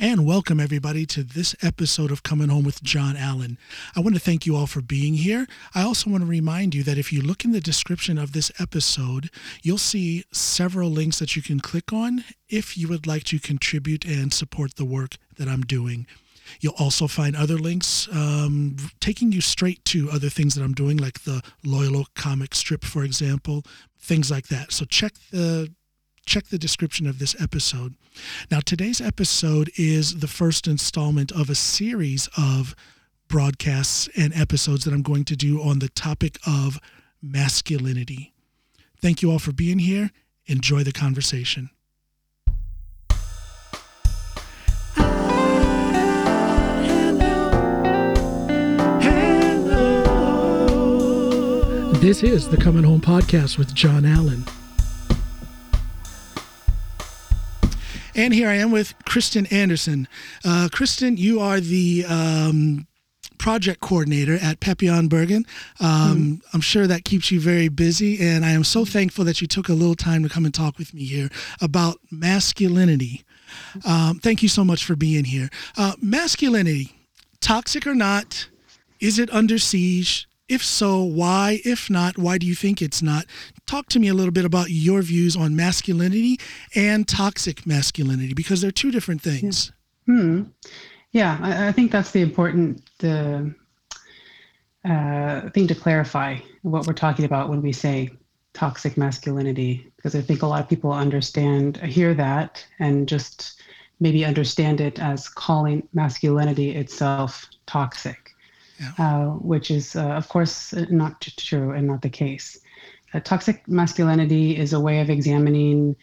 and welcome everybody to this episode of Coming Home with John Alan. I want to thank you all for being here. I also want to remind you that if you look in the description of this episode, you'll see several links that you can click on if you would like to contribute and support the work that I'm doing. You'll also find other links um, taking you straight to other things that I'm doing, like the Loyal comic strip, for example, things like that. So check the check the description of this episode. Now, today's episode is the first installment of a series of broadcasts and episodes that I'm going to do on the topic of masculinity. Thank you all for being here. Enjoy the conversation. This is the Coming Home Podcast with John Alan. And here I am with Christin Anderson. Uh, Christin, you are the um, project coordinator at Papillon Bergen. Um, mm. I'm sure that keeps you very busy, and I am so thankful that you took a little time to come and talk with me here about masculinity. Um, thank you so much for being here. Uh, masculinity, toxic or not, is it under siege? If so, why? If not, why do you think it's not? Talk to me a little bit about your views on masculinity and toxic masculinity because they're two different things. Hmm. Yeah, I, I think that's the important uh, uh, thing to clarify what we're talking about when we say toxic masculinity, because I think a lot of people understand, hear that, and just maybe understand it as calling masculinity itself toxic yeah. uh, which is, uh, of course, not true and not the case. Uh, toxic masculinity is a way of examining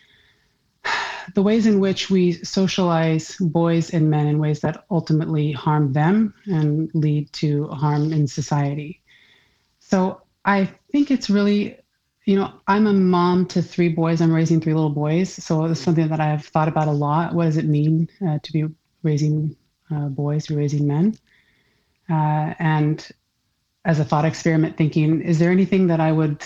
the ways in which we socialize boys and men in ways that ultimately harm them and lead to harm in society. So I think it's really, you know, I'm a mom to three boys. I'm raising three little boys. So it's something that I've thought about a lot. What does it mean uh, to be raising uh, boys, raising men? uh, and as a thought experiment thinking is there anything that i would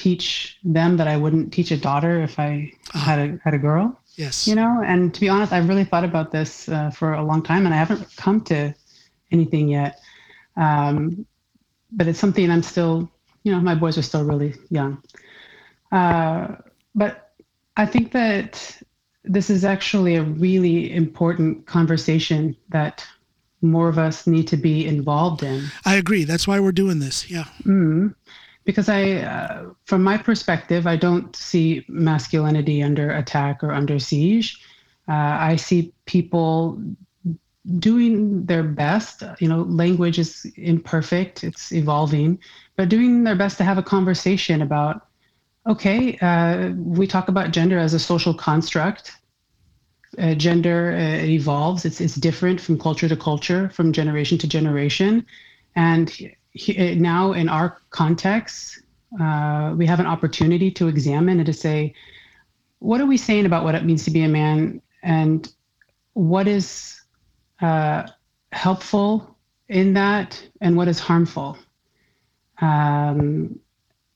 teach them that i wouldn't teach a daughter if i uh-huh. had a had a girl yes you know and to be honest i've really thought about this uh, for a long time and i haven't come to anything yet um, but it's something i'm still you know my boys are still really young uh, but i think that this is actually a really important conversation that more of us need to be involved in. I agree. That's why we're doing this. Yeah. Mm-hmm. Because I, uh, from my perspective, I don't see masculinity under attack or under siege. Uh, I see people doing their best. You know, language is imperfect, it's evolving, but doing their best to have a conversation about okay, uh, we talk about gender as a social construct uh, gender uh, evolves. It's it's different from culture to culture, from generation to generation, and he, uh, now in our context, uh, we have an opportunity to examine and to say, what are we saying about what it means to be a man, and what is uh, helpful in that, and what is harmful. Um,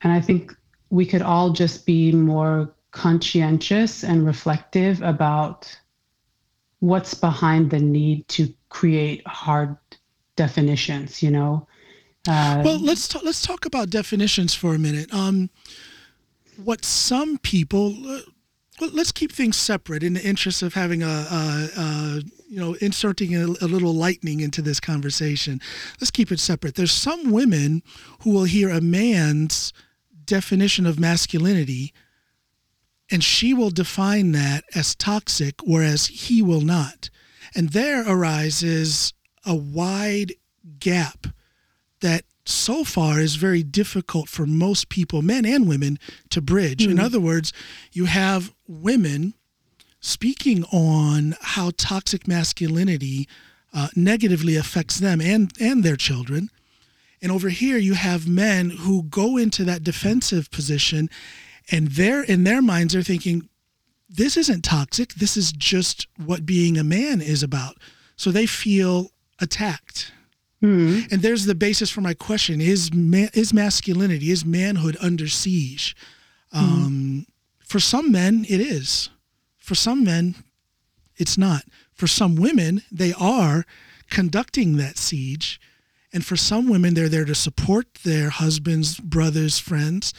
and I think we could all just be more conscientious and reflective about what's behind the need to create hard definitions you know uh, well let's talk, let's talk about definitions for a minute. Um, what some people uh, well, let's keep things separate in the interest of having a, a, a you know inserting a, a, little lightning into this conversation. Let's keep it separate. There's some women who will hear a man's definition of masculinity and she will define that as toxic, whereas he will not. And there arises a wide gap that so far is very difficult for most people, men and women, to bridge. Mm-hmm. In hmm. other words, you have women speaking on how toxic masculinity uh, negatively affects them and, and their children. And over here, you have men who go into that defensive position and they're in their minds they're thinking this isn't toxic this is just what being a man is about so they feel attacked mm-hmm. and there's the basis for my question is ma- is masculinity is manhood under siege mm-hmm. um, for some men it is for some men It's not. For some women, they are conducting that siege. And for some women, they're there to support their husbands, brothers, friends.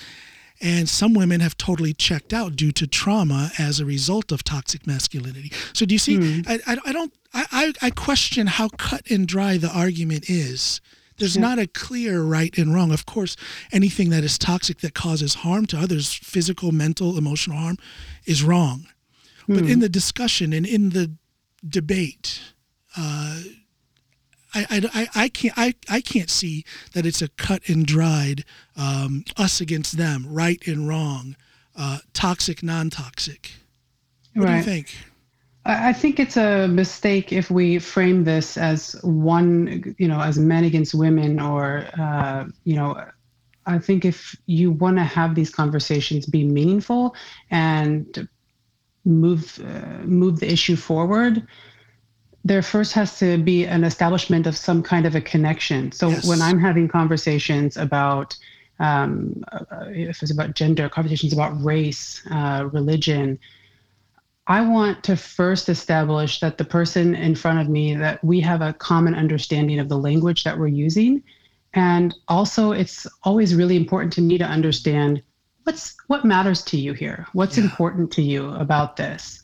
And some women have totally checked out due to trauma as a result of toxic masculinity. So do you see? Mm. I, I, I, don't. I, I question how cut and dry the argument is. There's yeah. not a clear right and wrong. Of course, anything that is toxic that causes harm to others, physical, mental, emotional harm, is wrong. Mm. But hmm. in the discussion and in the debate, uh, I, I, I, can't I, I can't see that it's a cut and dried um, us against them, right and wrong, uh, toxic, non-toxic. What right. do you think? I think it's a mistake if we frame this as one, you know, as men against women, or uh, you know, I think if you want to have these conversations be meaningful and move uh, move the issue forward, there first has to be an establishment of some kind of a connection. So yes. when I'm having conversations about um, uh, if it's about gender, conversations about race, uh, religion, I want to first establish that the person in front of me that we have a common understanding of the language that we're using. And also it's always really important to me to understand what's what matters to you here? What's yeah. important to you about this?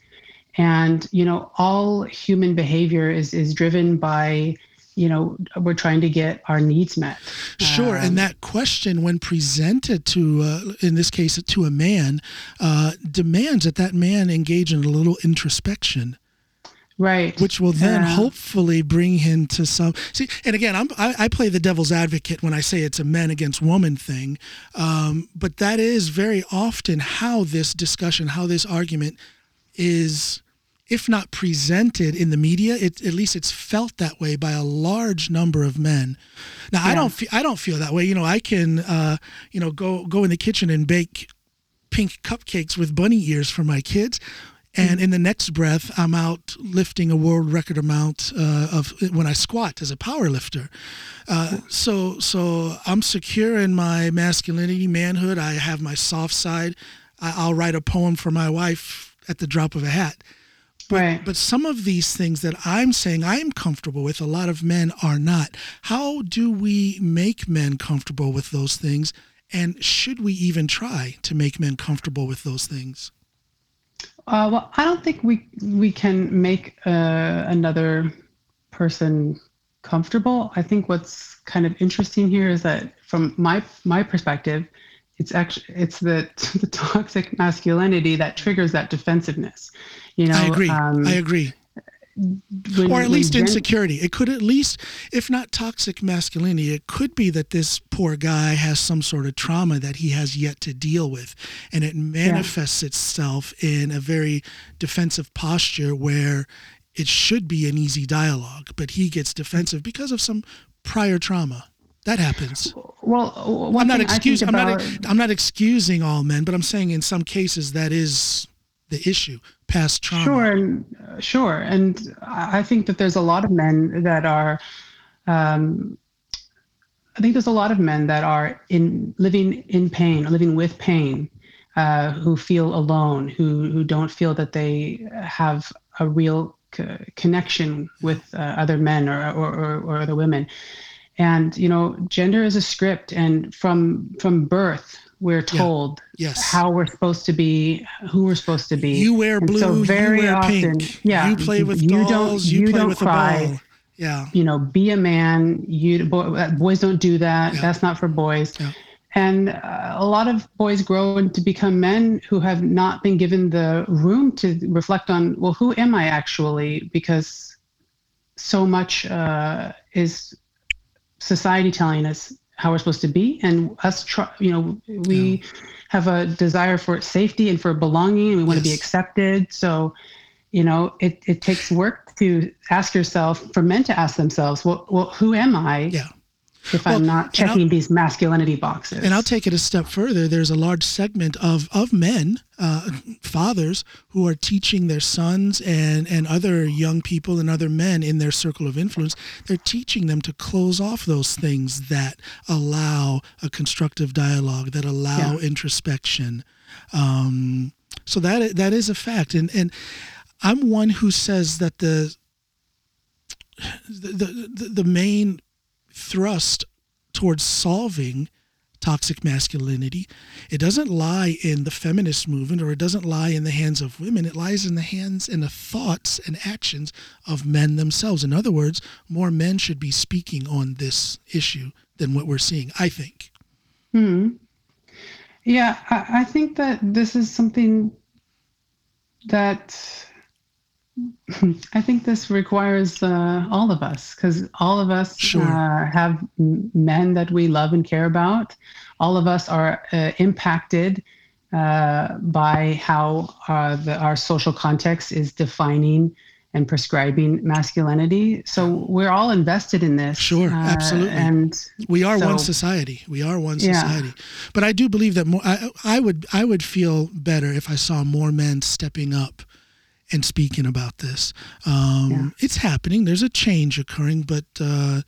And you know all human behavior is is driven by you know we're trying to get our needs met. Sure um, and that question when presented to uh, in this case to a man uh, demands that that man engage in a little introspection. Right. Which will then hopefully bring him to some see and again I'm, I, I, play the devil's advocate when i say it's a men against woman thing. Um, but that is very often how this discussion how this argument is if not presented in the media, it, at least it's felt that way by a large number of men. Now, yeah. I don't feel I don't feel that way. You know, I can uh, you know go go in the kitchen and bake pink cupcakes with bunny ears for my kids. And in the next breath, I'm out lifting a world record amount uh, of when I squat as a power lifter. Uh, so, so I'm secure in my masculinity, manhood. I have my soft side. I, I'll write a poem for my wife at the drop of a hat. But, right. but some of these things that I'm saying I'm comfortable with, a lot of men are not. How do we make men comfortable with those things? And should we even try to make men comfortable with those things? Uh, well, I don't think we we can make uh, another person comfortable. I think what's kind of interesting here is that, from my my perspective, it's actually it's the the toxic masculinity that triggers that defensiveness. You know, I agree. Um, I agree. When, or at least gen- insecurity. It could at least, if not toxic masculinity, it could be that this poor guy has some sort of trauma that he has yet to deal with. And it manifests yeah. itself in a very defensive posture where it should be an easy dialogue, but he gets defensive because of some prior trauma. That happens. Well, I'm not excusing. I'm not. I'm not excusing all men, but I'm saying in some cases that is the issue past trauma. Sure, and, uh, sure, and I think that there's a lot of men that are. Um, I think there's a lot of men that are in living in pain, living with pain, uh, who feel alone, who who don't feel that they have a real c- connection with uh, other men or, or, or, or other women. And you know, gender is a script, and from from birth, we're told yeah. yes. how we're supposed to be, who we're supposed to be. You wear blue, so very you wear often, pink. Yeah, you play with you dolls, don't, you, you play don't with cry. Yeah. You know, be a man. You boy, boys don't do that. Yeah. That's not for boys. Yeah. And uh, a lot of boys grow to become men who have not been given the room to reflect on, well, who am I actually? Because so much uh, is society telling us how we're supposed to be and us try, you know we yeah. have a desire for safety and for belonging and we want yes. to be accepted so you know it, it takes work to ask yourself for men to ask themselves well, well who am i yeah if well, I'm not checking these masculinity boxes. And I'll take it a step further. There's a large segment of, of men, uh, fathers, who are teaching their sons and, and other young people and other men in their circle of influence, they're teaching them to close off those things that allow a constructive dialogue, that allow yeah. introspection. Um, so that that is a fact. And, and I'm one who says that the the, the, the main thrust towards solving toxic masculinity. It doesn't lie in the feminist movement or it doesn't lie in the hands of women. It lies in the hands and the thoughts and actions of men themselves. In other words, more men should be speaking on this issue than what we're seeing, I think. Hmm. Yeah, I, I think that this is something that I think this requires uh, all of us because all of us Sure. uh, have men that we love and care about. All of us are uh, impacted uh, by how uh, the, our social context is defining and prescribing masculinity. So we're all invested in this. Sure, uh, absolutely. And We are one society. We are one Yeah. society. But I do believe that more. I, I would. I would feel better if I saw more men stepping up and speaking about this. Um, Yeah. It's happening. There's a change occurring, but uh,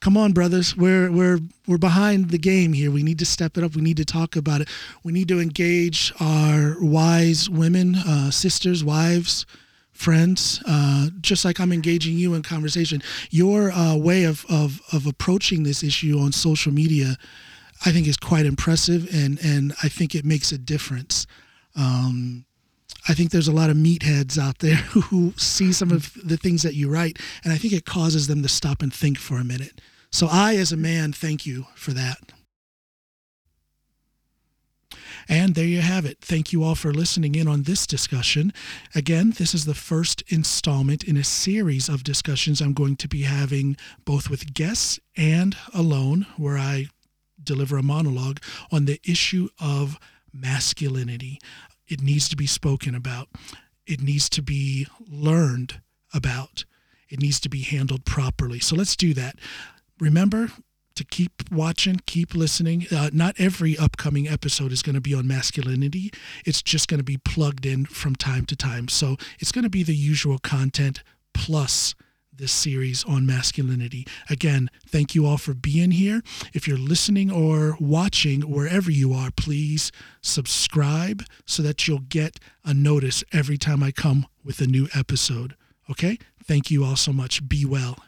come on, brothers. We're we're we're behind the game here. We need to step it up. We need to talk about it. We need to engage our wise women, uh, sisters, wives. Friends, uh, just like I'm engaging you in conversation, your uh, way of, of, of approaching this issue on social media, I think is quite impressive, and, and I think it makes a difference. Um, I think there's a lot of meatheads out there who see some of the things that you write, and I think it causes them to stop and think for a minute. So I, as a man, thank you for that. And there you have it. Thank you all for listening in on this discussion. Again, this is the first installment in a series of discussions I'm going to be having both with guests and alone, where I deliver a monologue on the issue of masculinity. It needs to be spoken about, it needs to be learned about, it needs to be handled properly. So let's do that. Remember, to keep watching, keep listening. Uh, not every upcoming episode is going to be on masculinity. It's just going to be plugged in from time to time. So it's going to be the usual content plus this series on masculinity. Again, thank you all for being here. If you're listening or watching wherever you are, please subscribe so that you'll get a notice every time I come with a new episode. Okay? Thank you all so much. Be well